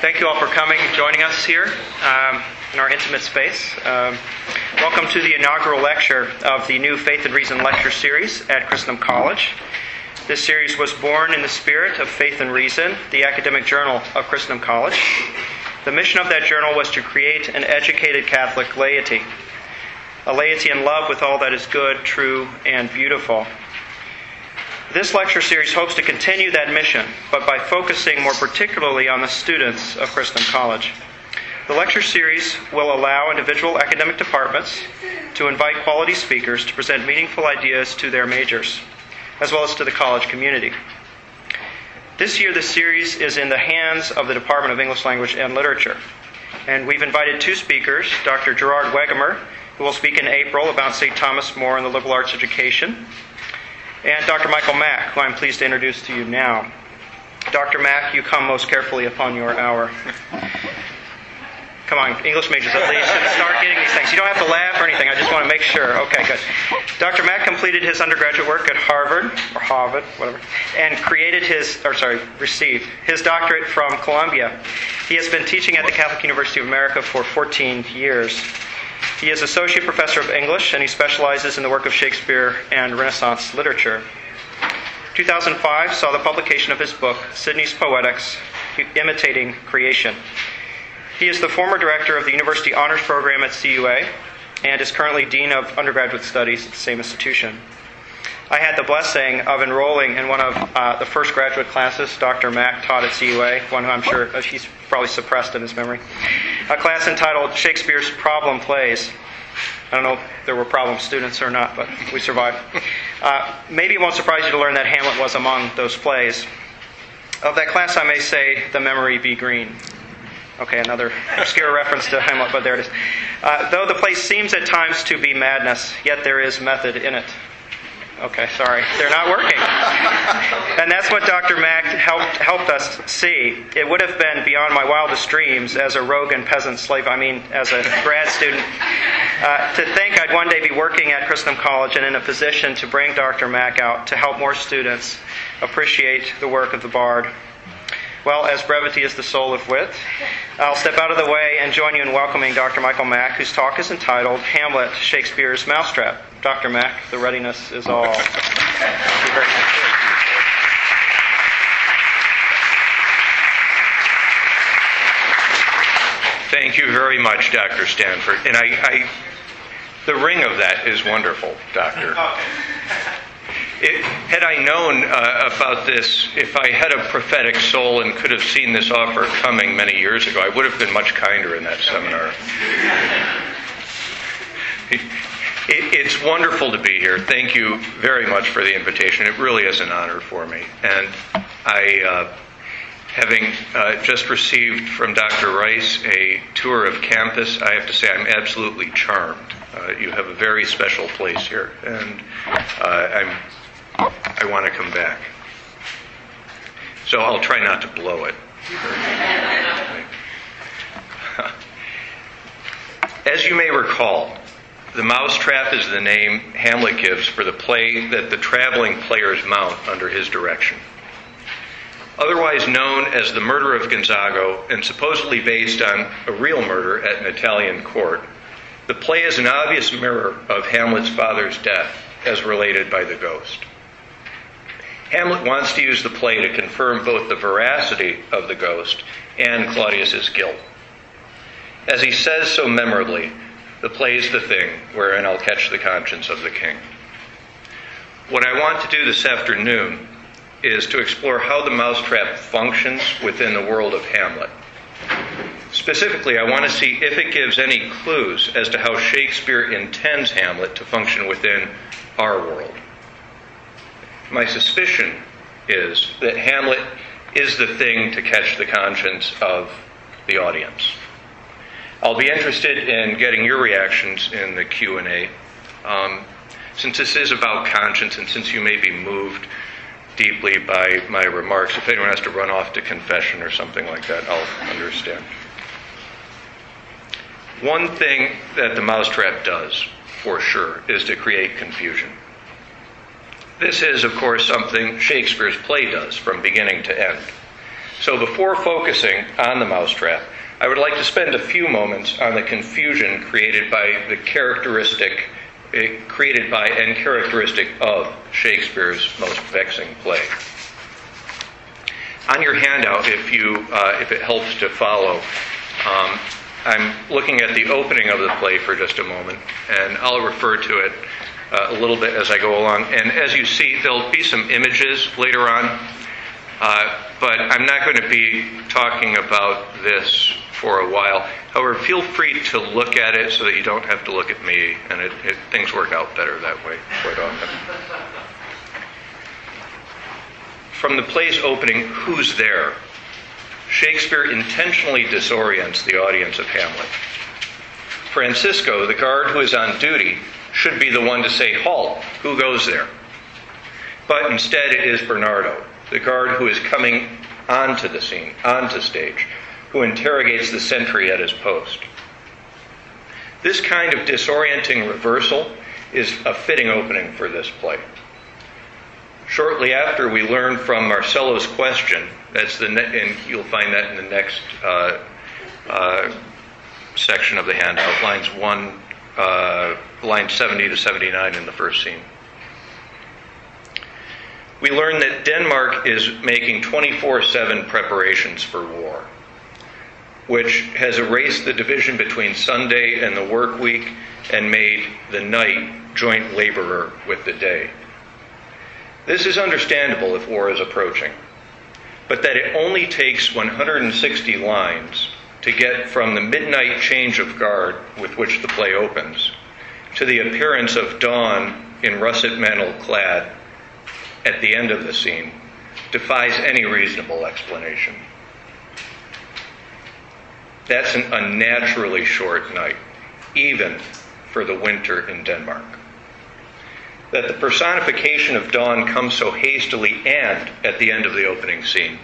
thank you all for coming joining us here um, in our intimate space. Um, welcome to the inaugural lecture of the new Faith and Reason lecture series at Christendom College. This series was born in the spirit of Faith and Reason, the academic journal of Christendom College. The mission of that journal was to create an educated Catholic laity, a laity in love with all that is good, true, and beautiful. This lecture series hopes to continue that mission, but by focusing more particularly on the students of Christendom College. The lecture series will allow individual academic departments to invite quality speakers to present meaningful ideas to their majors, as well as to the college community. This year, the series is in the hands of the Department of English Language and Literature. And we've invited two speakers Dr. Gerard Wegemer, who will speak in April about St. Thomas More and the liberal arts education, and Dr. Michael Mack, who I'm pleased to introduce to you now. Dr. Mack, you come most carefully upon your hour. Come on, English majors at least start getting these things. You don't have to laugh or anything. I just want to make sure. Okay, good. Dr. Mack completed his undergraduate work at Harvard or Harvard, whatever, and created his, or sorry, received his doctorate from Columbia. He has been teaching at the Catholic University of America for 14 years. He is Associate Professor of English and he specializes in the work of Shakespeare and Renaissance literature. 2005 saw the publication of his book, Sidney's Poetics Imitating Creation. He is the former director of the University Honors Program at CUA and is currently Dean of Undergraduate Studies at the same institution. I had the blessing of enrolling in one of uh, the first graduate classes Dr. Mack taught at CUA, one who I'm sure uh, he's probably suppressed in his memory, a class entitled Shakespeare's Problem Plays. I don't know if there were problem students or not, but we survived. Uh, maybe it won't surprise you to learn that Hamlet was among those plays. Of that class, I may say, The Memory Be Green. Okay, another obscure reference to Hamlet, but there it is. Uh, though the play seems at times to be madness, yet there is method in it. Okay, sorry. They're not working. and that's what Dr. Mack helped, helped us see. It would have been beyond my wildest dreams as a rogue and peasant slave, I mean, as a grad student, uh, to think I'd one day be working at Christendom College and in a position to bring Dr. Mack out to help more students appreciate the work of the bard. Well, as brevity is the soul of wit, I'll step out of the way and join you in welcoming Dr. Michael Mack, whose talk is entitled Hamlet, Shakespeare's Mousetrap. Dr. Mack, the readiness is all. Thank you very much. Thank you very much, Dr. Stanford. And I, I the ring of that is wonderful, Doctor. It, had I known uh, about this, if I had a prophetic soul and could have seen this offer coming many years ago, I would have been much kinder in that seminar. It, it, it's wonderful to be here. Thank you very much for the invitation. It really is an honor for me. And I, uh, having uh, just received from Dr. Rice a tour of campus, I have to say I'm absolutely charmed. Uh, you have a very special place here, and uh, I'm I want to come back. So I'll try not to blow it. As you may recall, the mousetrap is the name Hamlet gives for the play that the traveling players mount under his direction. Otherwise known as The Murder of Gonzago and supposedly based on a real murder at an Italian court, the play is an obvious mirror of Hamlet's father's death as related by the ghost. Hamlet wants to use the play to confirm both the veracity of the ghost and Claudius's guilt. As he says so memorably, the play is the thing wherein I'll catch the conscience of the king. What I want to do this afternoon is to explore how the mousetrap functions within the world of Hamlet. Specifically, I want to see if it gives any clues as to how Shakespeare intends Hamlet to function within our world my suspicion is that Hamlet is the thing to catch the conscience of the audience. I'll be interested in getting your reactions in the Q&A. Um, since this is about conscience and since you may be moved deeply by my remarks, if anyone has to run off to confession or something like that, I'll understand. One thing that the mousetrap does, for sure, is to create confusion. This is, of course, something Shakespeare's play does from beginning to end. So before focusing on the mousetrap, I would like to spend a few moments on the confusion created by the characteristic, eh, created by and characteristic of Shakespeare's most vexing play. On your handout, if you, uh, if it helps to follow, um, I'm looking at the opening of the play for just a moment, and I'll refer to it uh, a little bit as I go along. And as you see, there'll be some images later on, uh, but I'm not going to be talking about this for a while. However, feel free to look at it so that you don't have to look at me, and it, it, things work out better that way quite often. From the play's opening, Who's There? Shakespeare intentionally disorients the audience of Hamlet. Francisco, the guard who is on duty, should be the one to say, Halt, who goes there? But instead, it is Bernardo, the guard who is coming onto the scene, onto stage, who interrogates the sentry at his post. This kind of disorienting reversal is a fitting opening for this play. Shortly after, we learn from Marcellus's question. That's the ne- and you'll find that in the next uh, uh, section of the handout, lines one, uh, line 70 to 79 in the first scene. We learn that Denmark is making 24/7 preparations for war, which has erased the division between Sunday and the work week and made the night joint laborer with the day. This is understandable if war is approaching, but that it only takes 160 lines to get from the midnight change of guard with which the play opens to the appearance of dawn in russet mantle clad at the end of the scene defies any reasonable explanation. That's an unnaturally short night, even for the winter in Denmark that the personification of dawn comes so hastily and at the end of the opening scene,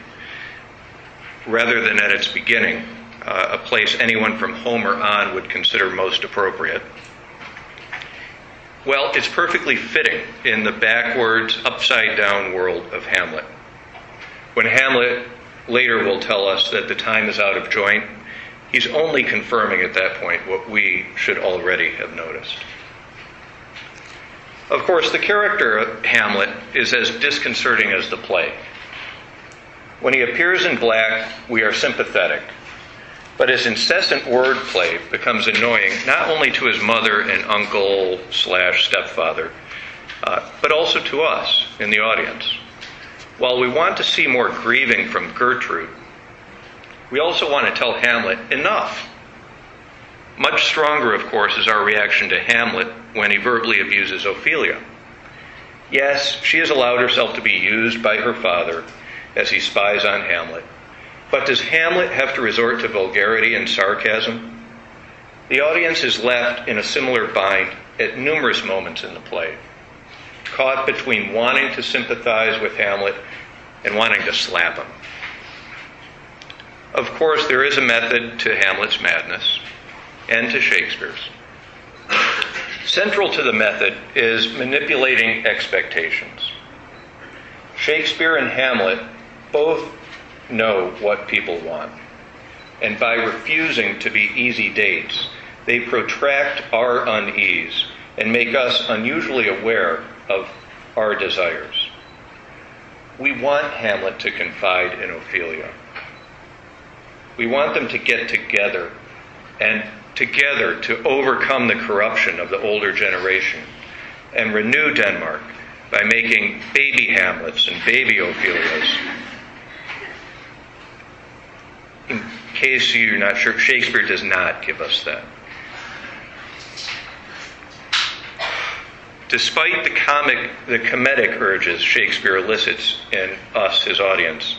rather than at its beginning, uh, a place anyone from Homer on would consider most appropriate. Well, it's perfectly fitting in the backwards, upside down world of Hamlet. When Hamlet later will tell us that the time is out of joint, he's only confirming at that point what we should already have noticed. Of course, the character of Hamlet is as disconcerting as the play. When he appears in black, we are sympathetic. But his incessant wordplay becomes annoying not only to his mother and uncle slash stepfather, uh, but also to us in the audience. While we want to see more grieving from Gertrude, we also want to tell Hamlet, enough. Much stronger, of course, is our reaction to Hamlet when he verbally abuses Ophelia. Yes, she has allowed herself to be used by her father as he spies on Hamlet. But does Hamlet have to resort to vulgarity and sarcasm? The audience is left in a similar bind at numerous moments in the play, caught between wanting to sympathize with Hamlet and wanting to slap him. Of course, there is a method to Hamlet's madness and to Shakespeare's. Central to the method is manipulating expectations. Shakespeare and Hamlet both know what people want. And by refusing to be easy dates, they protract our unease and make us unusually aware of our desires. We want Hamlet to confide in Ophelia. We want them to get together and together to overcome the corruption of the older generation and renew Denmark by making baby Hamlets and baby Ophelias. In case you're not sure, Shakespeare does not give us that. Despite the comic, the comedic urges Shakespeare elicits in us, his audience,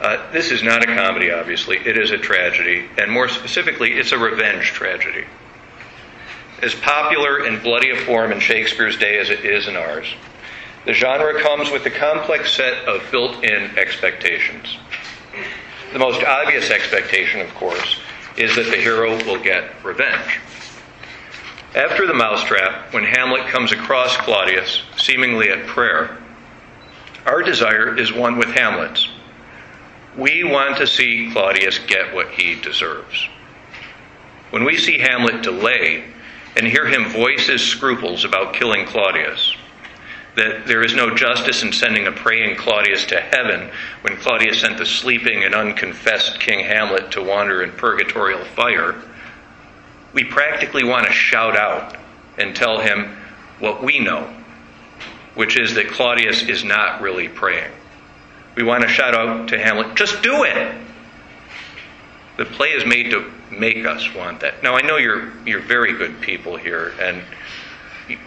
uh, this is not a comedy, obviously. It is a tragedy, and more specifically, it's a revenge tragedy. As popular and bloody a form in Shakespeare's day as it is in ours, the genre comes with a complex set of built in expectations. The most obvious expectation, of course, is that the hero will get revenge. After the mousetrap, when Hamlet comes across Claudius, seemingly at prayer, our desire is one with Hamlet's We want to see Claudius get what he deserves. When we see Hamlet delay and hear him voice his scruples about killing Claudius, that there is no justice in sending a praying Claudius to heaven when Claudius sent the sleeping and unconfessed King Hamlet to wander in purgatorial fire, we practically want to shout out and tell him what we know, which is that Claudius is not really praying. We want to shout out to Hamlet, just do it! The play is made to make us want that. Now, I know you're, you're very good people here, and you,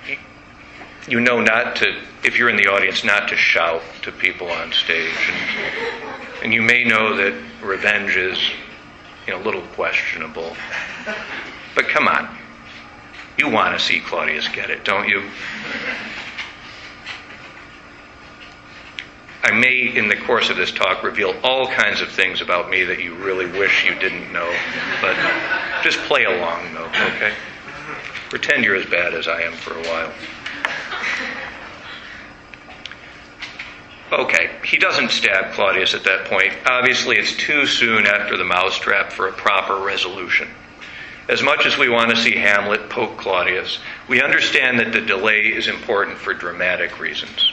you know not to, if you're in the audience, not to shout to people on stage. And, and you may know that revenge is you know, a little questionable. But come on. You want to see Claudius get it, don't you? I may, in the course of this talk, reveal all kinds of things about me that you really wish you didn't know. But just play along, though, okay? Pretend you're as bad as I am for a while. Okay, he doesn't stab Claudius at that point. Obviously, it's too soon after the mousetrap for a proper resolution. As much as we want to see Hamlet poke Claudius, we understand that the delay is important for dramatic reasons.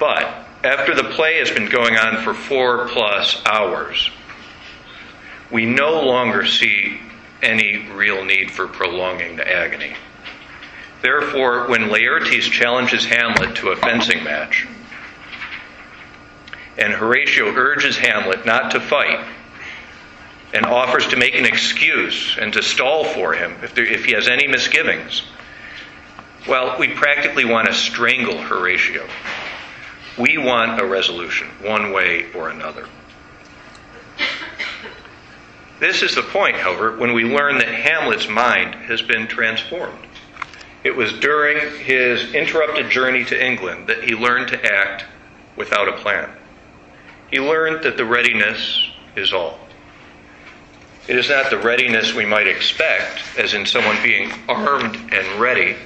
But after the play has been going on for four plus hours, we no longer see any real need for prolonging the agony. Therefore, when Laertes challenges Hamlet to a fencing match, and Horatio urges Hamlet not to fight, and offers to make an excuse and to stall for him if, there, if he has any misgivings, well, we practically want to strangle Horatio. We want a resolution, one way or another. This is the point, however, when we learn that Hamlet's mind has been transformed. It was during his interrupted journey to England that he learned to act without a plan. He learned that the readiness is all. It is not the readiness we might expect, as in someone being armed and ready.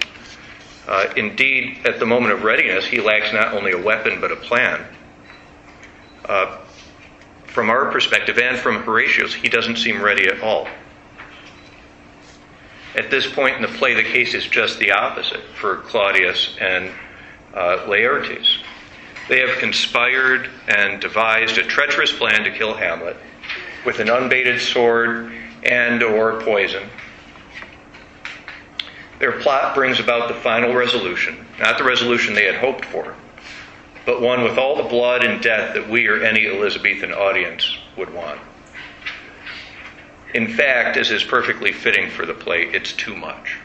Uh, indeed, at the moment of readiness, he lacks not only a weapon but a plan. Uh, from our perspective and from Horatio's, he doesn't seem ready at all. At this point in the play, the case is just the opposite for Claudius and uh, Laertes. They have conspired and devised a treacherous plan to kill Hamlet with an unbaited sword and or poison. Their plot brings about the final resolution, not the resolution they had hoped for, but one with all the blood and death that we or any Elizabethan audience would want. In fact, as is perfectly fitting for the play, it's too much.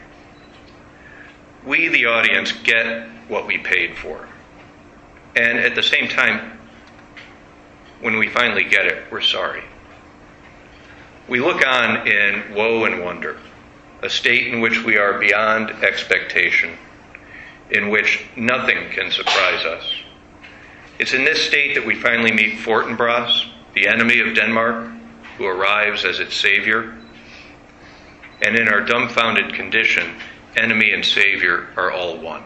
We, the audience, get what we paid for. And at the same time, when we finally get it, we're sorry. We look on in woe and wonder, a state in which we are beyond expectation, in which nothing can surprise us. It's in this state that we finally meet Fortinbras, the enemy of Denmark, who arrives as its savior. And in our dumbfounded condition, enemy and savior are all one.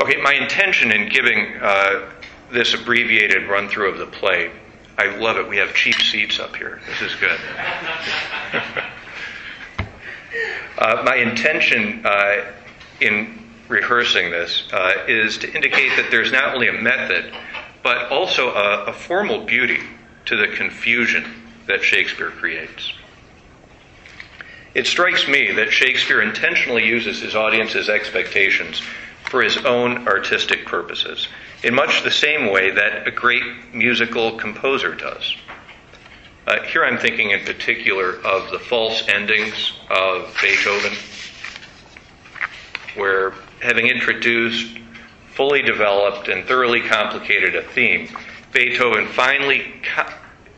Okay, my intention in giving uh, this abbreviated run through of the play, I love it. We have cheap seats up here. This is good. uh, my intention uh, in rehearsing this uh, is to indicate that there's not only a method, but also a, a formal beauty to the confusion that Shakespeare creates. It strikes me that Shakespeare intentionally uses his audience's expectations for his own artistic purposes, in much the same way that a great musical composer does. Uh, here I'm thinking in particular of the false endings of Beethoven, where having introduced fully developed and thoroughly complicated a theme, Beethoven finally co-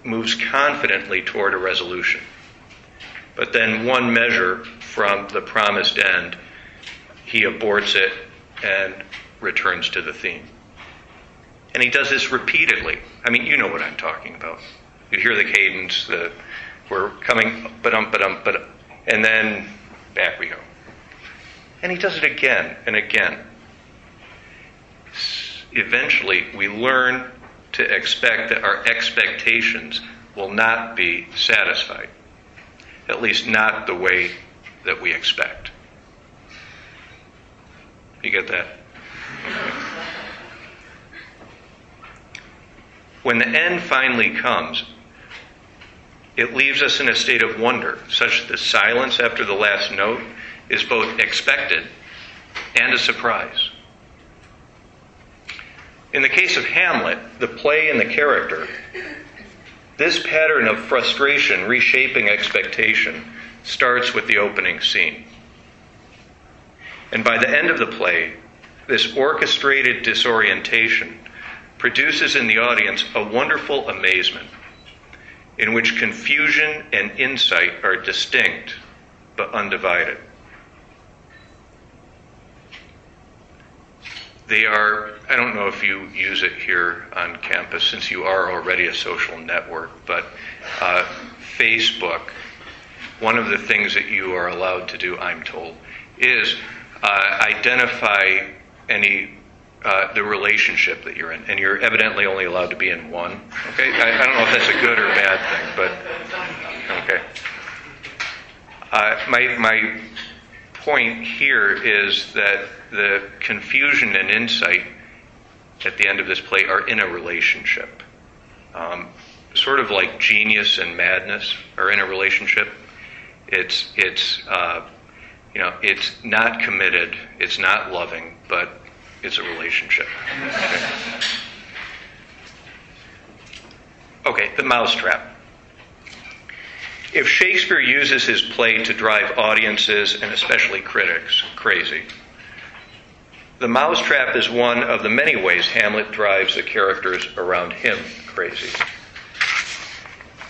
moves confidently toward a resolution. But then, one measure from the promised end, he aborts it and returns to the theme. And he does this repeatedly. I mean, you know what I'm talking about. You hear the cadence, the we're coming, but um, but um, but, and then back we go. And he does it again and again eventually we learn to expect that our expectations will not be satisfied, at least not the way that we expect. You get that? When the end finally comes, it leaves us in a state of wonder, such that the silence after the last note is both expected and a surprise. In the case of Hamlet, the play and the character, this pattern of frustration reshaping expectation starts with the opening scene. And by the end of the play, this orchestrated disorientation produces in the audience a wonderful amazement in which confusion and insight are distinct but undivided. They are, I don't know if you use it here on campus since you are already a social network, but uh, Facebook, one of the things that you are allowed to do, I'm told, is uh, identify any uh, the relationship that you're in, and you're evidently only allowed to be in one. Okay, I, I don't know if that's a good or bad thing, but okay. Uh, my my point here is that the confusion and insight at the end of this play are in a relationship. Um, sort of like genius and madness are in a relationship. It's it's uh, you know it's not committed, it's not loving, but it's a relationship. Okay, the mousetrap. If Shakespeare uses his play to drive audiences and especially critics crazy, the mousetrap is one of the many ways Hamlet drives the characters around him crazy.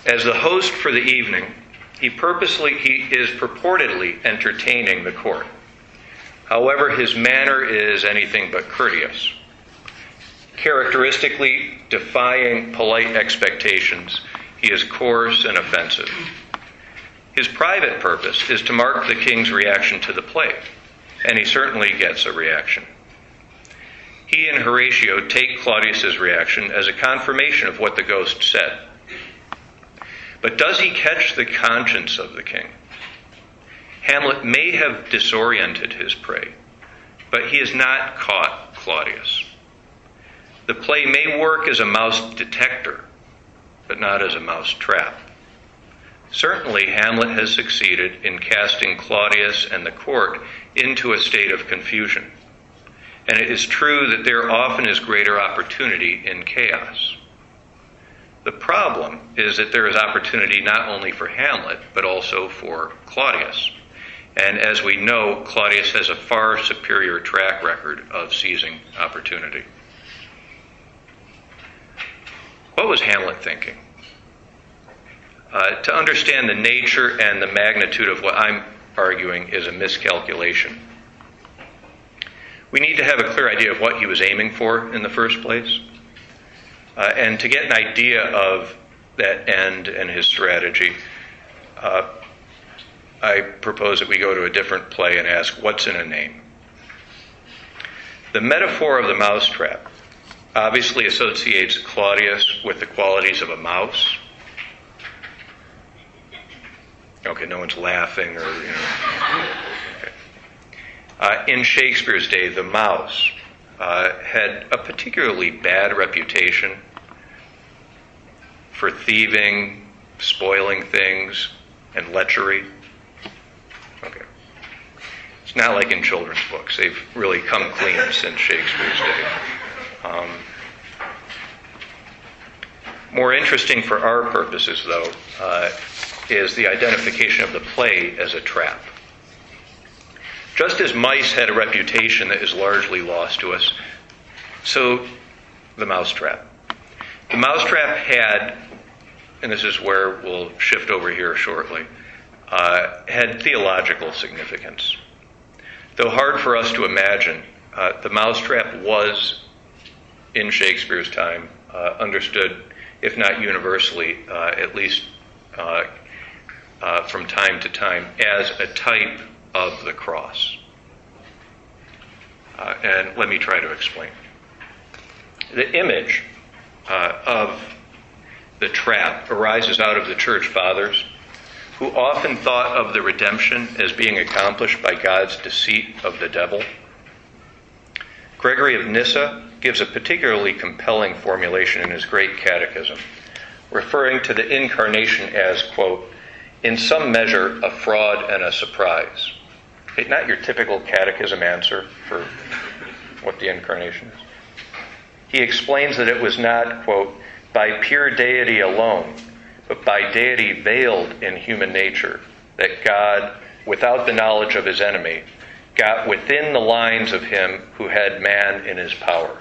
As the host for the evening, he purposely he is purportedly entertaining the court. However, his manner is anything but courteous. Characteristically defying polite expectations, he is coarse and offensive. His private purpose is to mark the king's reaction to the play, and he certainly gets a reaction. He and Horatio take Claudius's reaction as a confirmation of what the ghost said. But does he catch the conscience of the king? Hamlet may have disoriented his prey, but he has not caught Claudius. The play may work as a mouse detector, but not as a mouse trap. Certainly, Hamlet has succeeded in casting Claudius and the court into a state of confusion. And it is true that there often is greater opportunity in chaos. The problem is that there is opportunity not only for Hamlet, but also for Claudius. And as we know, Claudius has a far superior track record of seizing opportunity. What was Hamlet thinking? Uh, to understand the nature and the magnitude of what I'm arguing is a miscalculation. We need to have a clear idea of what he was aiming for in the first place. Uh, and to get an idea of that end and his strategy, uh, I propose that we go to a different play and ask, what's in a name? The metaphor of the mousetrap obviously associates Claudius with the qualities of a mouse. Okay, no one's laughing or, you know. Okay. Uh, in Shakespeare's day, the mouse uh, had a particularly bad reputation for thieving, spoiling things, and lechery. It's not like in children's books. They've really come clean since Shakespeare's day. Um, more interesting for our purposes, though, uh, is the identification of the play as a trap. Just as mice had a reputation that is largely lost to us, so the mousetrap. The mousetrap had, and this is where we'll shift over here shortly, uh, had theological significance. Though hard for us to imagine, uh, the mousetrap was, in Shakespeare's time, uh, understood, if not universally, uh, at least uh, uh, from time to time, as a type of the cross. and let me try to explain. The image uh, of the trap arises out of the church fathers who often thought of the redemption as being accomplished by God's deceit of the devil. Gregory of Nyssa gives a particularly compelling formulation in his great catechism, referring to the incarnation as, quote, in some measure a fraud and a surprise. Okay, not your typical catechism answer for what the incarnation is. He explains that it was not, quote, by pure deity alone, by deity veiled in human nature, that God, without the knowledge of his enemy, got within the lines of him who had man in his power.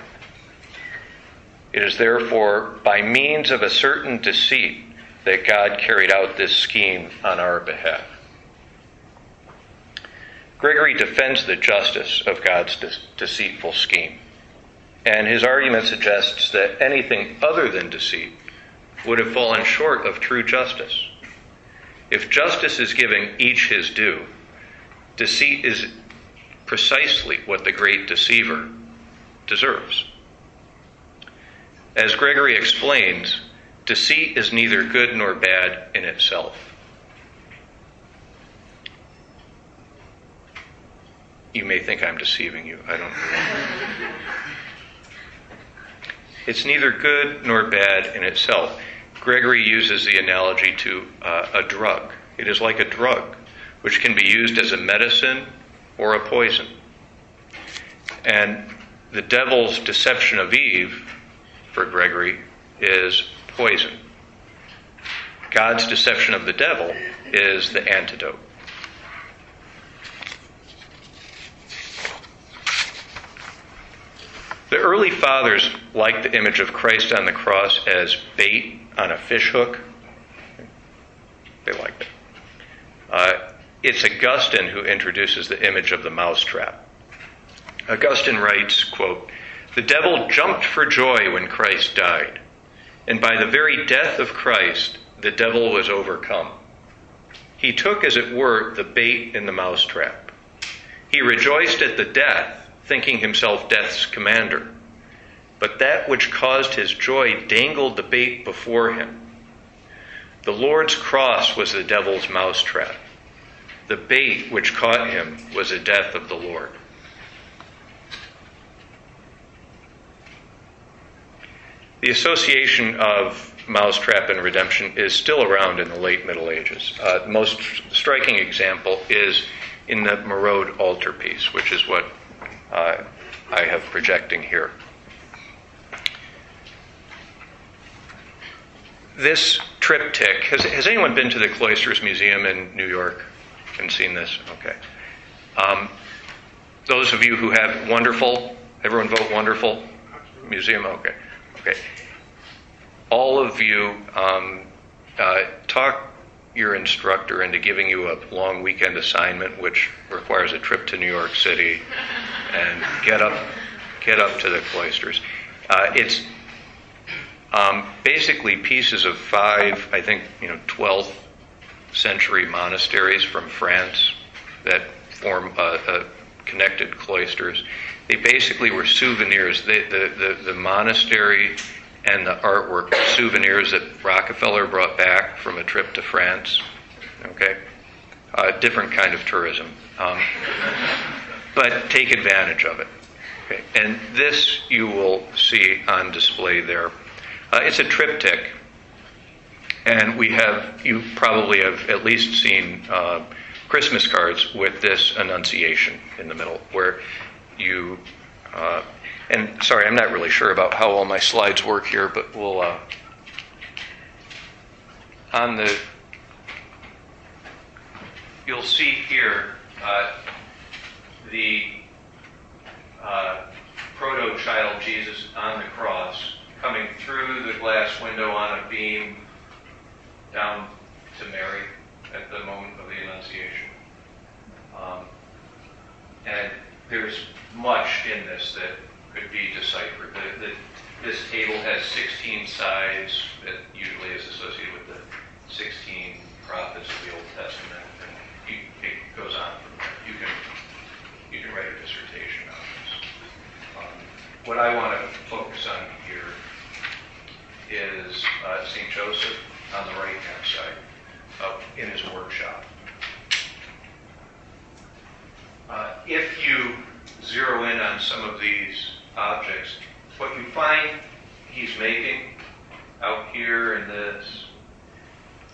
It is therefore by means of a certain deceit that God carried out this scheme on our behalf. Gregory defends the justice of God's de- deceitful scheme, and his argument suggests that anything other than deceit would have fallen short of true justice. If justice is giving each his due, deceit is precisely what the great deceiver deserves. As Gregory explains, deceit is neither good nor bad in itself. You may think I'm deceiving you. I don't. Know. It's neither good nor bad in itself. Gregory uses the analogy to uh, a drug. It is like a drug, which can be used as a medicine or a poison. And the devil's deception of Eve, for Gregory, is poison. God's deception of the devil is the antidote. The early fathers liked the image of Christ on the cross as bait on a fishhook. They liked it. Uh, it's Augustine who introduces the image of the mousetrap. Augustine writes, quote, The devil jumped for joy when Christ died, and by the very death of Christ, the devil was overcome. He took, as it were, the bait in the mousetrap. He rejoiced at the death, thinking himself death's commander. But that which caused his joy dangled the bait before him. The Lord's cross was the devil's mousetrap. The bait which caught him was the death of the Lord. The association of mousetrap and redemption is still around in the late Middle Ages. Uh, the most striking example is in the Merode altarpiece, which is what uh, I have projecting here. This triptych, has, has anyone been to the Cloisters Museum in New York and seen this? Okay. Um, those of you who have wonderful, everyone vote wonderful museum? Okay. Okay. All of you um, uh, talk your instructor into giving you a long weekend assignment, which requires a trip to New York City, and get up, get up to the cloisters. Uh, it's um, basically pieces of five, I think, you know, 12th century monasteries from France that form uh, uh, connected cloisters. They basically were souvenirs. They, the, the, the monastery and the artwork souvenirs that Rockefeller brought back from a trip to France. Okay? Uh, different kind of tourism. Um, but take advantage of it. Okay? And this you will see on display there. Uh, it's a triptych. And we have, you probably have at least seen uh, Christmas cards with this Annunciation in the middle, where you, uh, and sorry, I'm not really sure about how all my slides work here, but we'll, uh, on the, you'll see here uh, the uh, proto child Jesus on the cross coming through the glass window on a beam down to Mary at the moment of the Annunciation. Um, and there's much in this that could be deciphered. The, the, this table has 16 sides that usually is associated with the 16 prophets of the Old Testament, and you, it goes on from there. You can you can write a dissertation on this. Um, what I want to focus on on the right-hand side up in his workshop. Uh, if you zero in on some of these objects, what you find he's making out here in this,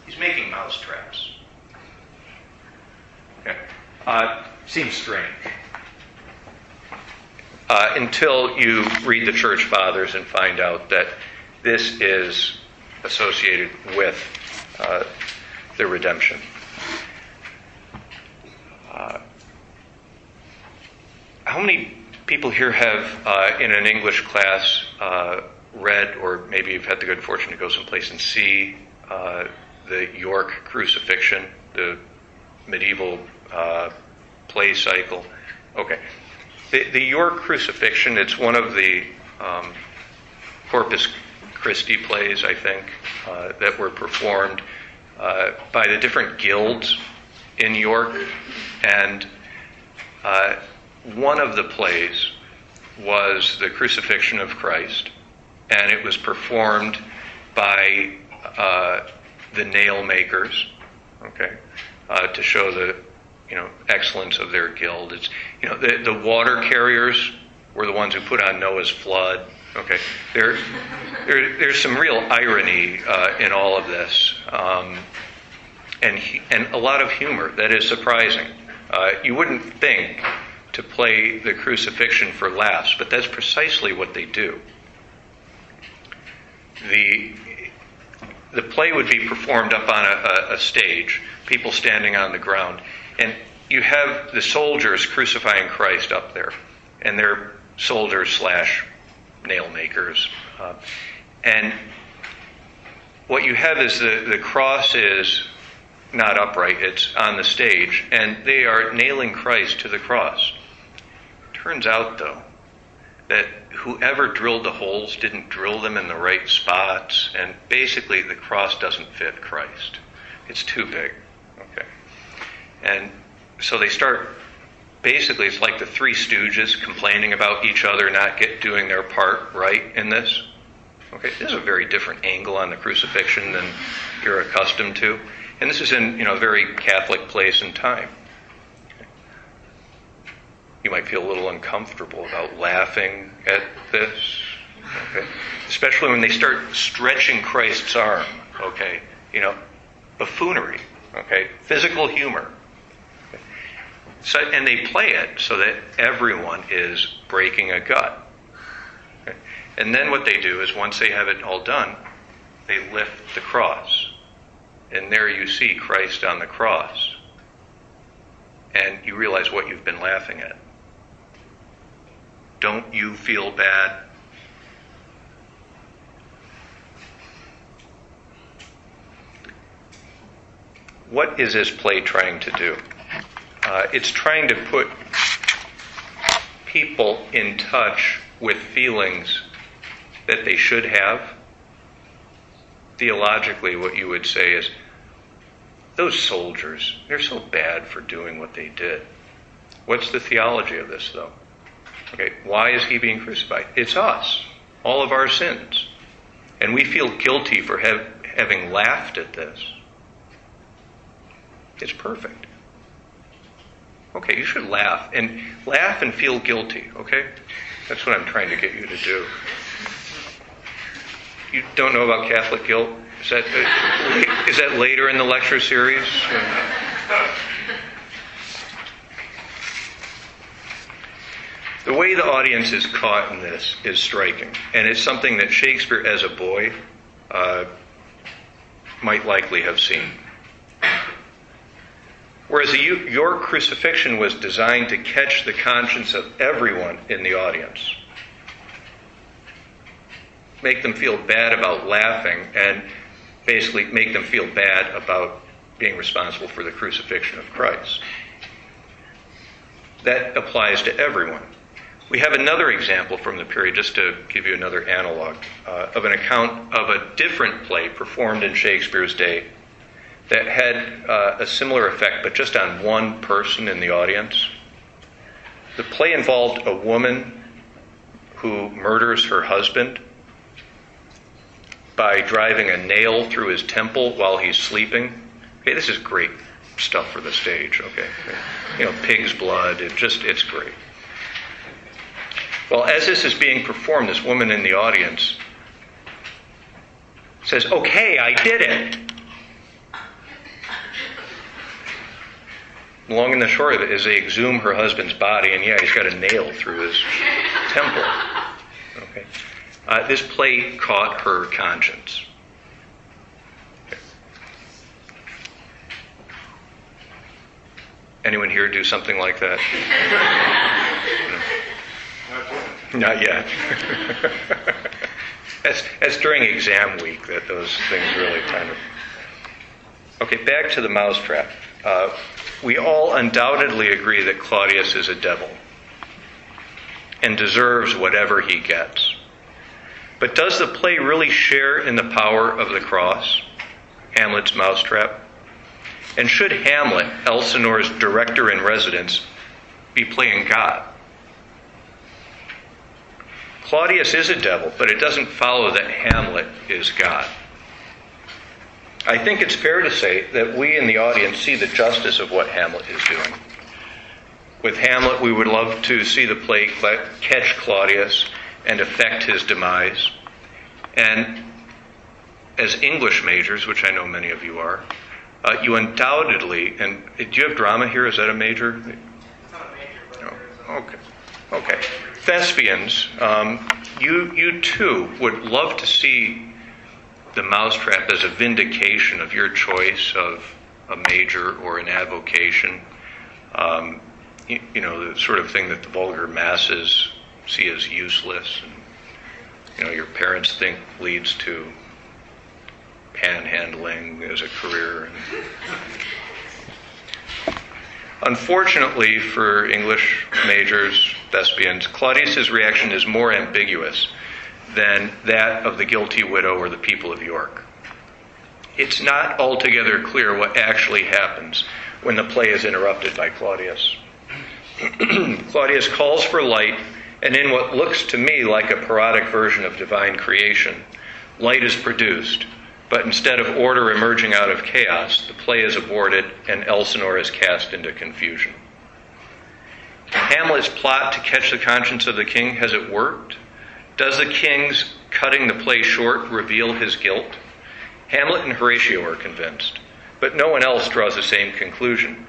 he's making mouse traps. Okay. Uh, seems strange. Uh, until you read the church fathers and find out that this is associated with uh, the redemption. Uh, how many people here have, uh, in an English class, uh, read, or maybe you've had the good fortune to go someplace and see uh, the York crucifixion, the medieval uh, play cycle? Okay. The, the, York crucifixion, it's one of the um, Corpus Christi plays, I think, uh, that were performed uh, by the different guilds in York. And uh, one of the plays was the crucifixion of Christ, and it was performed by uh, the nail makers, okay, uh, to show the you know excellence of their guild. It's you know the, the water carriers were the ones who put on Noah's flood. Okay, there, there there's some real irony uh, in all of this, um, and and a lot of humor that is surprising. Uh, you wouldn't think to play the crucifixion for laughs, but that's precisely what they do. The the play would be performed up on a, a, stage, people standing on the ground, and you have the soldiers crucifying Christ up there, and they're soldiers slash nail makers. Uh, and what you have is the, the cross is not upright, it's on the stage, and they are nailing Christ to the cross. Turns out, though, that whoever drilled the holes didn't drill them in the right spots, and basically the cross doesn't fit Christ. It's too big. Okay. And so they start basically it's like the three stooges complaining about each other not get doing their part right in this. Okay, this is a very different angle on the crucifixion than you're accustomed to. And this is in, you know, a very Catholic place and time. You might feel a little uncomfortable about laughing at this. Okay. Especially when they start stretching Christ's arm. Okay. You know, buffoonery. Okay. Physical humor. So, and they play it so that everyone is breaking a gut. And then what they do is once they have it all done, they lift the cross. And there you see Christ on the cross. And you realize what you've been laughing at. Don't you feel bad? What is this play trying to do? Uh, it's trying to put people in touch with feelings that they should have. Theologically, what you would say is those soldiers, they're so bad for doing what they did. What's the theology of this, though? Okay, why is he being crucified? It's us, all of our sins. And we feel guilty for have, having laughed at this. It's perfect. Okay, you should laugh. And laugh and feel guilty, okay? That's what I'm trying to get you to do. You don't know about Catholic guilt? Is that, uh, that later in the lecture series? The way the audience is caught in this is striking, and it's something that Shakespeare, as a boy, uh, might likely have seen. Whereas York crucifixion was designed to catch the conscience of everyone in the audience, make them feel bad about laughing, and basically make them feel bad about being responsible for the crucifixion of Christ. That applies to everyone. We have another example from the period, just to give you another analog, uh, of an account of a different play performed in Shakespeare's day that had uh, a similar effect, but just on one person in the audience. The play involved a woman who murders her husband. by driving a nail through his temple while he's sleeping. Okay, this is great stuff for the stage. Okay, you know, pig's blood. It just it's great. Well, as this is being performed, this woman in the audience says, "Okay, I did it." Long and the short of it is they exhume her husband's body, and yeah, he's got a nail through his temple. Okay. Uh, this play caught her conscience. Anyone here do something like that? No. Not yet. that's, that's during exam week that those things really kind of. Okay, back to the mousetrap. Uh, we all undoubtedly agree that Claudius is a devil and deserves whatever he gets. But does the play really share in the power of the cross, Hamlet's mousetrap? And should Hamlet, Elsinore's director in residence, be playing God? Claudius is a devil, but it doesn't follow that Hamlet is God. I think it's fair to say that we in the audience see the justice of what Hamlet is doing. With Hamlet, we would love to see the play catch Claudius and affect his demise. And as English majors, which I know many of you are, uh, you undoubtedly, and do you have drama here? Is that a major? Not a No. Okay. Okay. Thespians, um, you, you too would love to see the mousetrap as a vindication of your choice of a major or an avocation. Um, you, you, know, the sort of thing that the vulgar masses see as useless. And, you know, your parents think leads to panhandling as a career. Unfortunately for English majors, thespians, Claudius's reaction is more ambiguous than that of the guilty widow or the people of York. It's not altogether clear what actually happens when the play is interrupted by Claudius. Claudius calls for light, and in what looks to me like a parodic version of divine creation, light is produced. But instead of order emerging out of chaos, the play is aborted and Elsinore is cast into confusion. Hamlet's plot to catch the conscience of the king, has it worked? Does the king's cutting the play short reveal his guilt? Hamlet and Horatio are convinced, but no one else draws the same conclusion.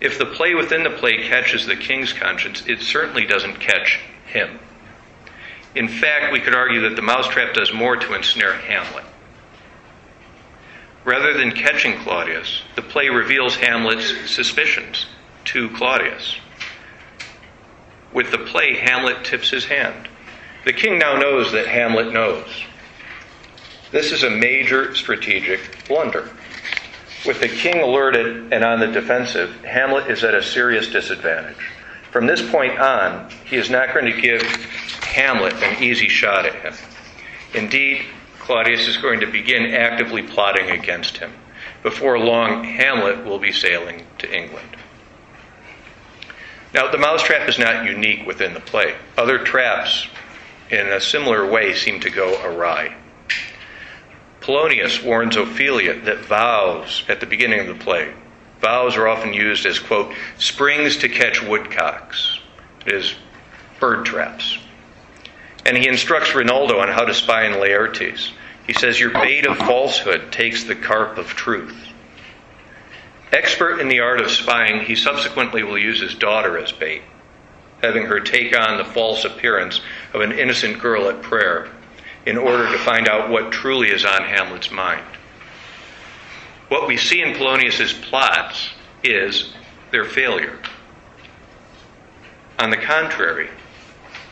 If the play within the play catches the king's conscience, it certainly doesn't catch him. In fact, we could argue that the mousetrap does more to ensnare Hamlet. Rather than catching Claudius, the play reveals Hamlet's suspicions to Claudius. With the play, Hamlet tips his hand. The king now knows that Hamlet knows. This is a major strategic blunder. With the king alerted and on the defensive, Hamlet is at a serious disadvantage. From this point on, he is not going to give Hamlet an easy shot at him. Indeed, Claudius is going to begin actively plotting against him. Before long, Hamlet will be sailing to England. Now, the mousetrap is not unique within the play. Other traps, in a similar way, seem to go awry. Polonius warns Ophelia that vows at the beginning of the play, vows are often used as, quote, springs to catch woodcocks. It is bird traps. And he instructs Reynaldo on how to spy on Laertes. He says, Your bait of falsehood takes the carp of truth. Expert in the art of spying, he subsequently will use his daughter as bait, having her take on the false appearance of an innocent girl at prayer in order to find out what truly is on Hamlet's mind. What we see in Polonius's plots is their failure. On the contrary,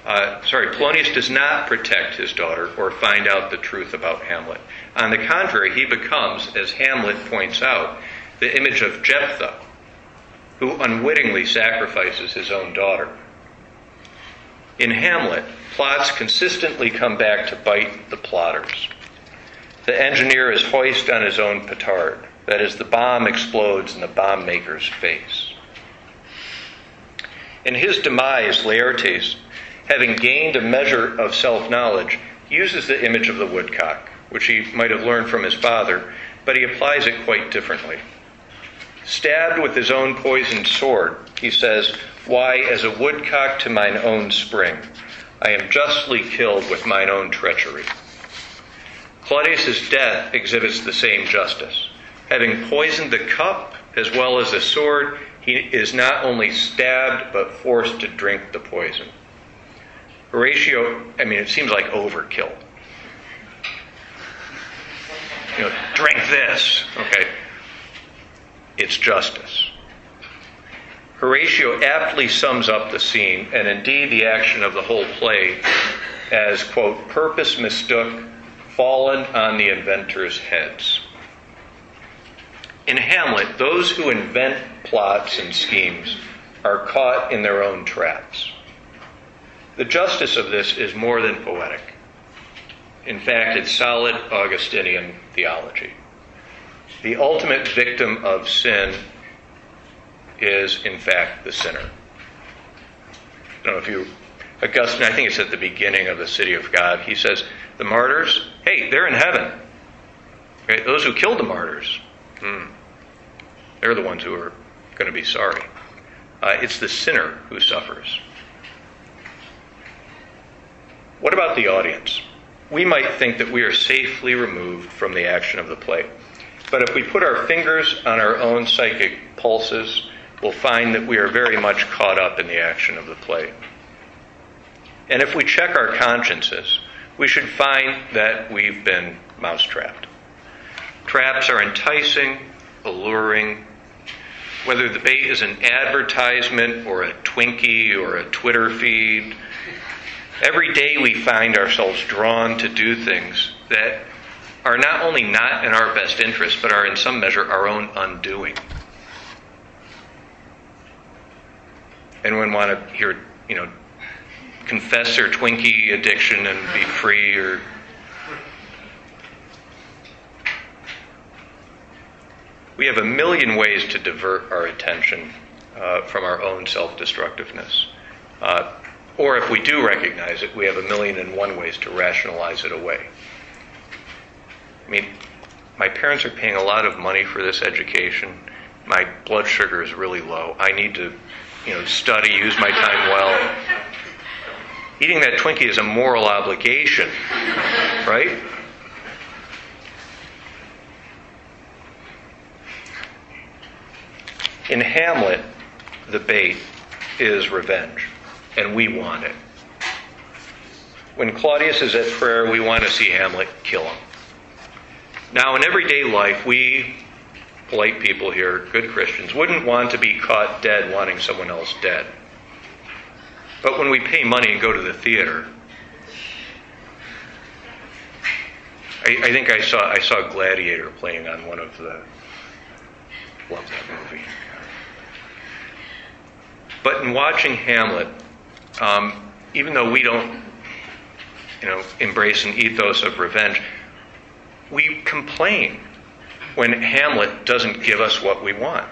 uh, sorry, Polonius does not protect his daughter or find out the truth about Hamlet. On the contrary, he becomes, as Hamlet points out, the image of Jephthah, who unwittingly sacrifices his own daughter. In Hamlet, plots consistently come back to bite the plotters. The engineer is hoist on his own petard. That is, the bomb explodes in the bomb maker's face. In his demise, Laertes, having gained a measure of self knowledge, uses the image of the woodcock, which he might have learned from his father, but he applies it quite differently. Stabbed with his own poisoned sword, he says, Why, as a woodcock to mine own spring, I am justly killed with mine own treachery. Claudius's death exhibits the same justice. Having poisoned the cup as well as the sword, he is not only stabbed but forced to drink the poison. Horatio, I mean, it seems like overkill. You know, drink this. Okay. It's justice. Horatio aptly sums up the scene, and indeed the action of the whole play, as, quote, purpose mistook, fallen on the inventors' heads. In Hamlet, those who invent plots and schemes are caught in their own traps. The justice of this is more than poetic. In fact, it's solid Augustinian theology. The ultimate victim of sin is, in fact, the sinner. I don't know if you, Augustine, I think it's at the beginning of the City of God, he says, the martyrs, hey, they're in heaven. Right? Those who killed the martyrs, hmm, they're the ones who are going to be sorry. Uh, it's the sinner who suffers. What about the audience? We might think that we are safely removed from the action of the play. But if we put our fingers on our own psychic pulses, we'll find that we are very much caught up in the action of the play. And if we check our consciences, we should find that we've been mousetrapped. Traps are enticing, alluring. Whether the bait is an advertisement or a Twinkie or a Twitter feed, every day we find ourselves drawn to do things that are not only not in our best interest, but are in some measure our own undoing. Anyone want to hear, you know, confess their Twinkie addiction and be free or we have a million ways to divert our attention uh, from our own self destructiveness. Uh, or if we do recognize it, we have a million and one ways to rationalize it away. I mean, my parents are paying a lot of money for this education. My blood sugar is really low. I need to, you know, study, use my time well. Eating that Twinkie is a moral obligation, right? In Hamlet, the bait is revenge, and we want it. When Claudius is at prayer, we want to see Hamlet kill him. Now, in everyday life, we, polite people here, good Christians, wouldn't want to be caught dead wanting someone else dead. But when we pay money and go to the theater, I, I think I saw I saw Gladiator playing on one of the. Love that movie. But in watching Hamlet, um, even though we don't, you know, embrace an ethos of revenge, we complain when Hamlet doesn't give us what we want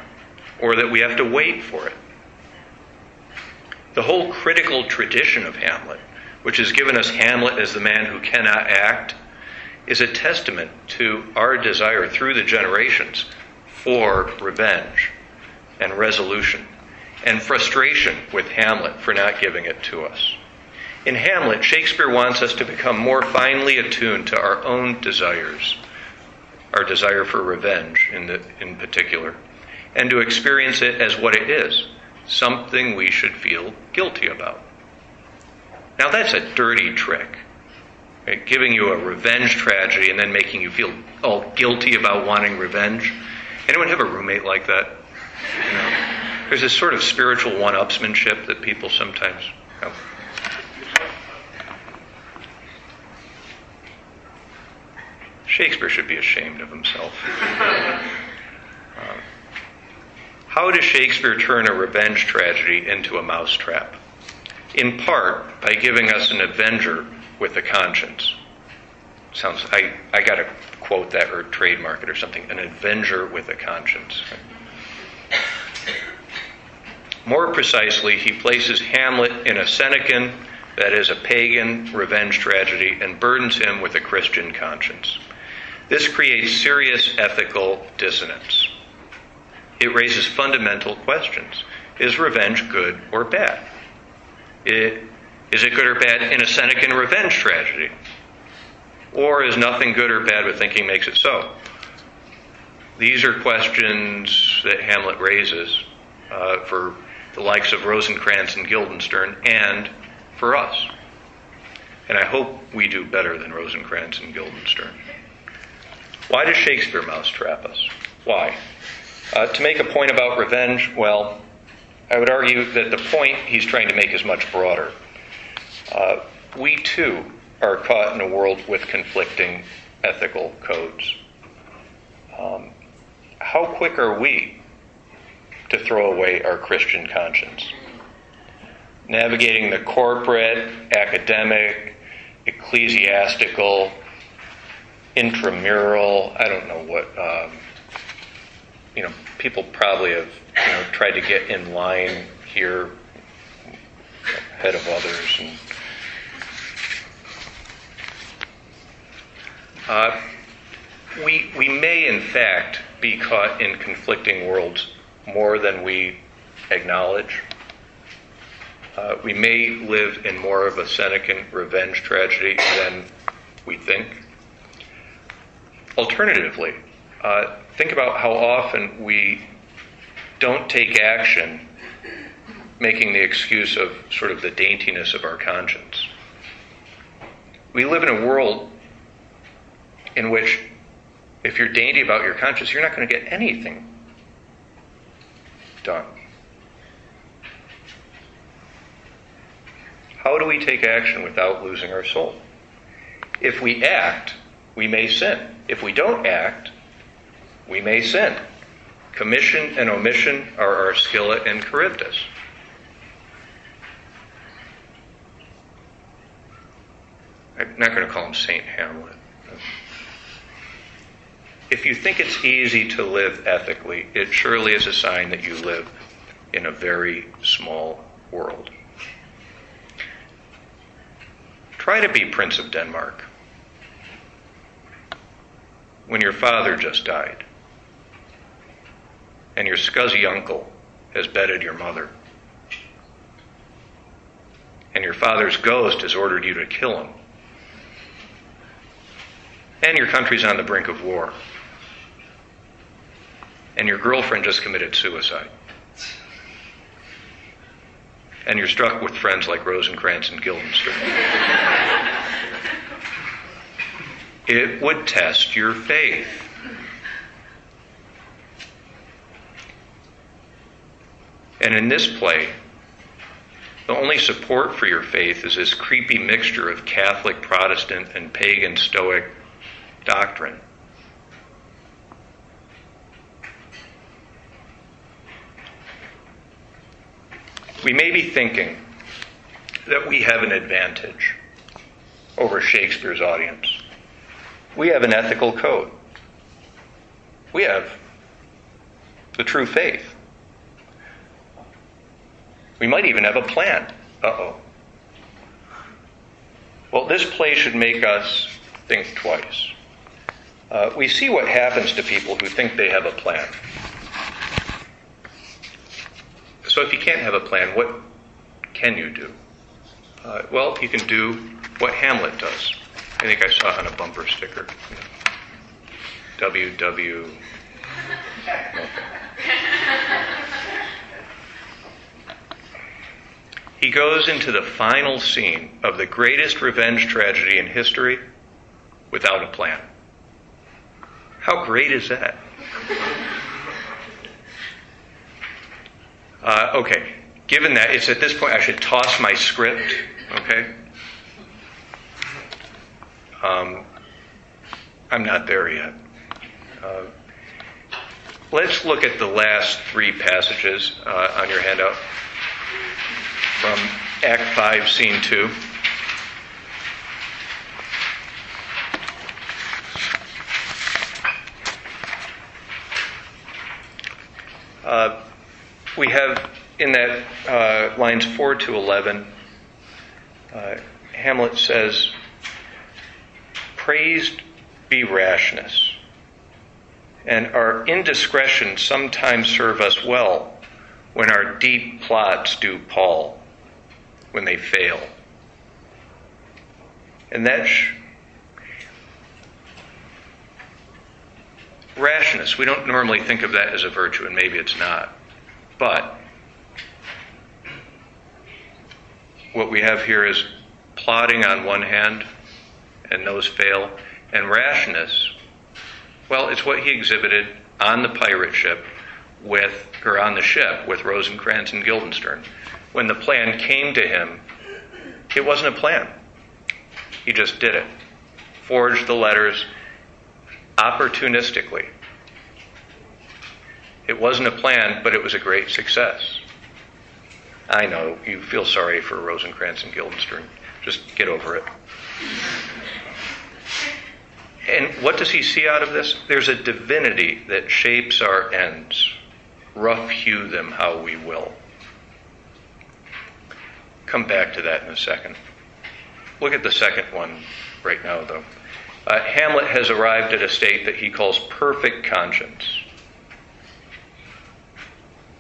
or that we have to wait for it. The whole critical tradition of Hamlet, which has given us Hamlet as the man who cannot act, is a testament to our desire through the generations for revenge and resolution and frustration with Hamlet for not giving it to us. In Hamlet, Shakespeare wants us to become more finely attuned to our own desires, our desire for revenge in, the, in particular, and to experience it as what it is something we should feel guilty about. Now, that's a dirty trick. Right? Giving you a revenge tragedy and then making you feel all guilty about wanting revenge. Anyone have a roommate like that? You know, there's this sort of spiritual one upsmanship that people sometimes have. Shakespeare should be ashamed of himself. Um, how does Shakespeare turn a revenge tragedy into a mousetrap? In part by giving us an avenger with a conscience. Sounds I, I gotta quote that or trademark it or something. An avenger with a conscience. More precisely, he places Hamlet in a Senecan that is a pagan revenge tragedy and burdens him with a Christian conscience. This creates serious ethical dissonance. It raises fundamental questions. Is revenge good or bad? It, is it good or bad in a Senecan revenge tragedy? Or is nothing good or bad but thinking makes it so? These are questions that Hamlet raises uh, for the likes of Rosencrantz and Guildenstern and for us. And I hope we do better than Rosencrantz and Guildenstern. Why does Shakespeare mousetrap us? Why? Uh, to make a point about revenge, well, I would argue that the point he's trying to make is much broader. Uh, we too are caught in a world with conflicting ethical codes. Um, how quick are we to throw away our Christian conscience? Navigating the corporate, academic, ecclesiastical, intramural, I don't know what, um, you know, people probably have you know, tried to get in line here ahead of others. And, uh, we, we may, in fact, be caught in conflicting worlds more than we acknowledge. Uh, we may live in more of a Senecan revenge tragedy than we think. Alternatively, uh, think about how often we don't take action making the excuse of sort of the daintiness of our conscience. We live in a world in which if you're dainty about your conscience, you're not going to get anything done. How do we take action without losing our soul? If we act, we may sin. If we don't act, we may sin. Commission and omission are our Scylla and Charybdis. I'm not going to call him Saint Hamlet. If you think it's easy to live ethically, it surely is a sign that you live in a very small world. Try to be Prince of Denmark when your father just died. And your scuzzy uncle has bedded your mother. And your father's ghost has ordered you to kill him. And your country's on the brink of war. And your girlfriend just committed suicide. And you're struck with friends like Rosencrantz and Guildenstern. it would test your faith. And in this play, the only support for your faith is this creepy mixture of Catholic, Protestant, and pagan Stoic doctrine. We may be thinking that we have an advantage over Shakespeare's audience. We have an ethical code. We have the true faith. We might even have a plan. Uh oh. Well, this play should make us think twice. Uh, we see what happens to people who think they have a plan. So, if you can't have a plan, what can you do? Uh, well, you can do what Hamlet does. I think I saw it on a bumper sticker. WW. He goes into the final scene of the greatest revenge tragedy in history without a plan. How great is that? Uh, okay, given that, it's at this point I should toss my script, okay? Um, I'm not there yet. Uh, let's look at the last three passages uh, on your handout from Act 5, Scene 2. Uh, we have in that uh, lines 4 to 11 uh, Hamlet says, Praised be rashness, and our indiscretion sometimes serve us well when our deep plots do pall, when they fail. And that sh- rashness, we don't normally think of that as a virtue, and maybe it's not. But what we have here is plotting on one hand, and those fail, and rashness. Well, it's what he exhibited on the pirate ship with, or on the ship with Rosencrantz and Guildenstern. When the plan came to him, it wasn't a plan. He just did it. Forged the letters opportunistically. It wasn't a plan, but it was a great success. I know you feel sorry for Rosencrantz and Guildenstern. Just get over it. And what does he see out of this? There's a divinity that shapes our ends. Rough hew them how we will. Come back to that in a second. Look at the second one right now, though. Uh, Hamlet has arrived at a state that he calls perfect conscience.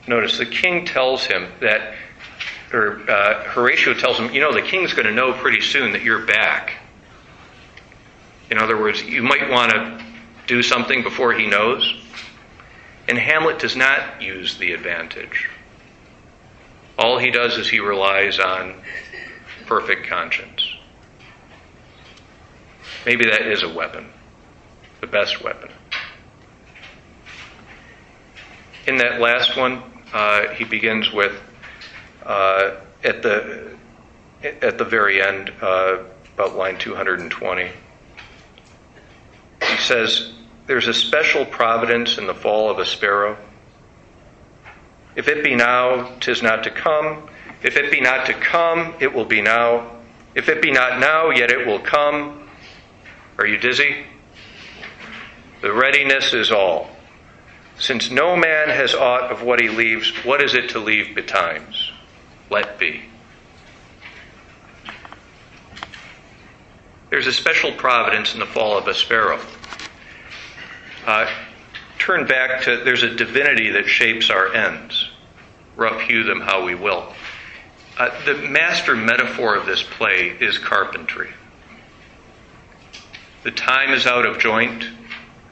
Notice the king tells him that, or uh, Horatio tells him, you know, the king's going to know pretty soon that you're back. In other words, you might want to do something before he knows. And Hamlet does not use the advantage. All he does is he relies on perfect conscience. Maybe that is a weapon, the best weapon. In that last one, uh, he begins with at the at the very end, uh, about line 220. He says, "There's a special providence in the fall of a sparrow. If it be now, 'tis not to come. If it be not to come, it will be now. If it be not now, yet it will come." Are you dizzy? The readiness is all. Since no man has aught of what he leaves, what is it to leave betimes? Let be. There's a special providence in the fall of a sparrow. Uh, turn back to there's a divinity that shapes our ends. Rough hew them how we will. Uh, the master metaphor of this play is carpentry. The time is out of joint.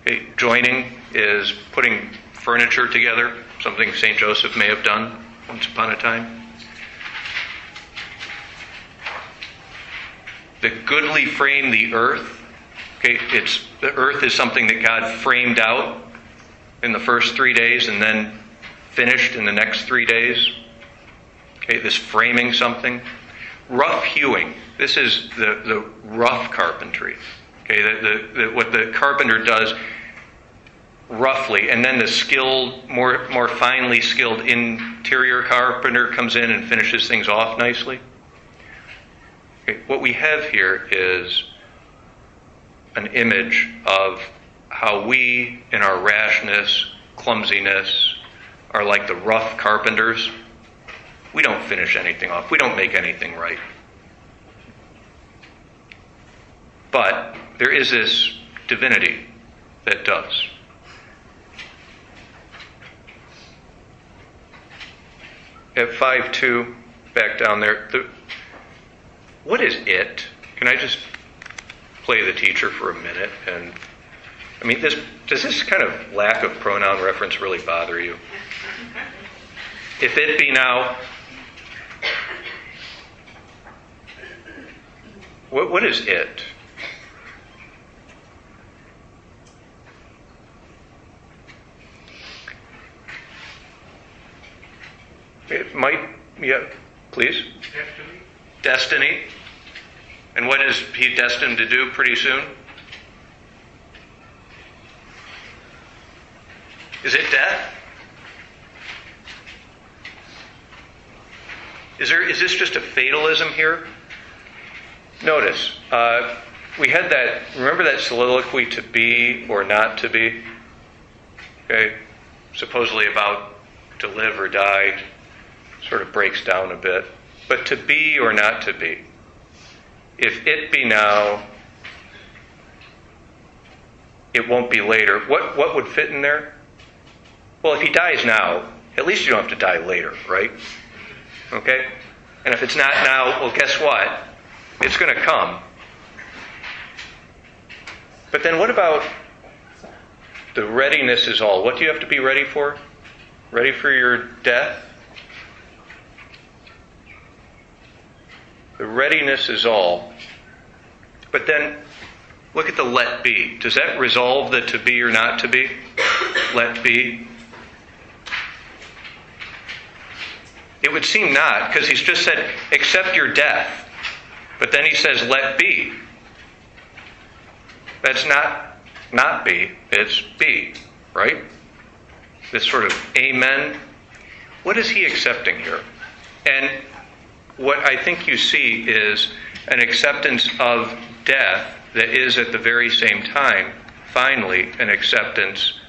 Okay, joining is putting furniture together, something St. Joseph may have done once upon a time. The goodly frame the earth. Okay, it's the earth is something that God framed out in the first three days and then finished in the next three days. Okay, this framing something. Rough hewing. This is the, the rough carpentry. Okay, the, the, the, what the carpenter does roughly, and then the skilled, more, more finely skilled interior carpenter comes in and finishes things off nicely. What we have here is an image of how we, in our rashness, clumsiness, are like the rough carpenters. We don't finish anything off, we don't make anything right. But there is this divinity that does. At 5 2, back down there, the, what is it? Can I just play the teacher for a minute? And I mean, this, does this kind of lack of pronoun reference really bother you? If it be now, what, what is it? It might, yeah, please. Destiny? Destiny. And what is he destined to do pretty soon? Is it death? Is there is this just a fatalism here? Notice, uh, we had that. Remember that soliloquy to be or not to be. Okay, supposedly about to live or die, sort of breaks down a bit. But to be or not to be. if it be now, it won't be later. What, what would fit in there? Well, if he dies now, at least you don't have to die later, right? Okay? And if it's not now, well, guess what? It's going to come. But then what about the readiness is all? What do you have to be ready for? Ready for your death? The readiness is all. But then look at the let be. Does that resolve the to be or not to be? Let be. It would seem not, because he's just said, accept your death. But then he says, let be. That's not not be, it's be, right? This sort of amen. What is he accepting here? And what I think you see is an acceptance of death that is at the very same time, finally, an acceptance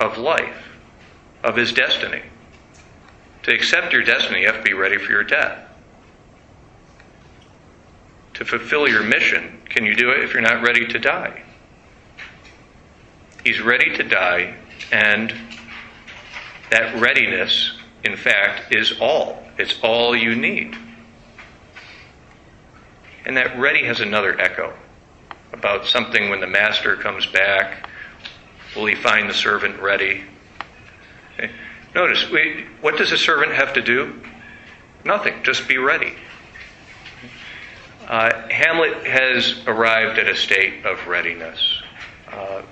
of life, of his destiny. To accept your destiny, you have to be ready for your death. To fulfill your mission, can you do it if you're not ready to die? He's ready to die, and that readiness, in fact, is all. It's all you need. And that ready has another echo about something when the master comes back. Will he find the servant ready? Okay. Notice, we, what does a servant have to do? Nothing, just be ready. Uh, Hamlet has arrived at a state of readiness. Uh,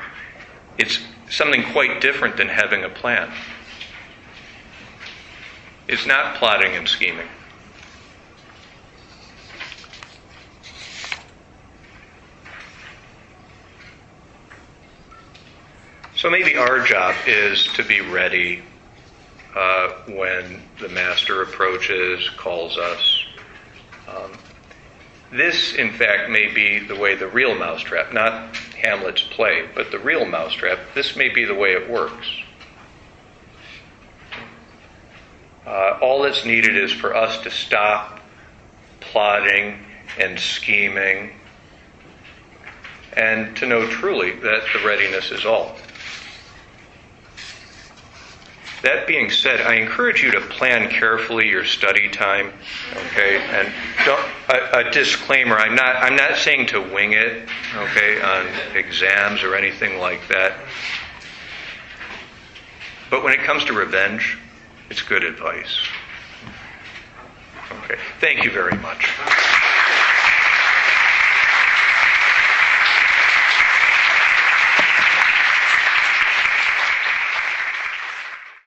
it's something quite different than having a plan. It's not plotting and scheming. So maybe our job is to be ready uh, when the master approaches, calls us. Um, this, in fact, may be the way the real mousetrap, not Hamlet's play, but the real mousetrap, this may be the way it works. Uh, all that's needed is for us to stop plotting and scheming and to know truly that the readiness is all. That being said, I encourage you to plan carefully your study time. Okay, and a, a, disclaimer: I'm not I'm not saying to wing it. Okay, on exams or anything like that. But when it comes to revenge, it's good advice. Okay, thank you very much.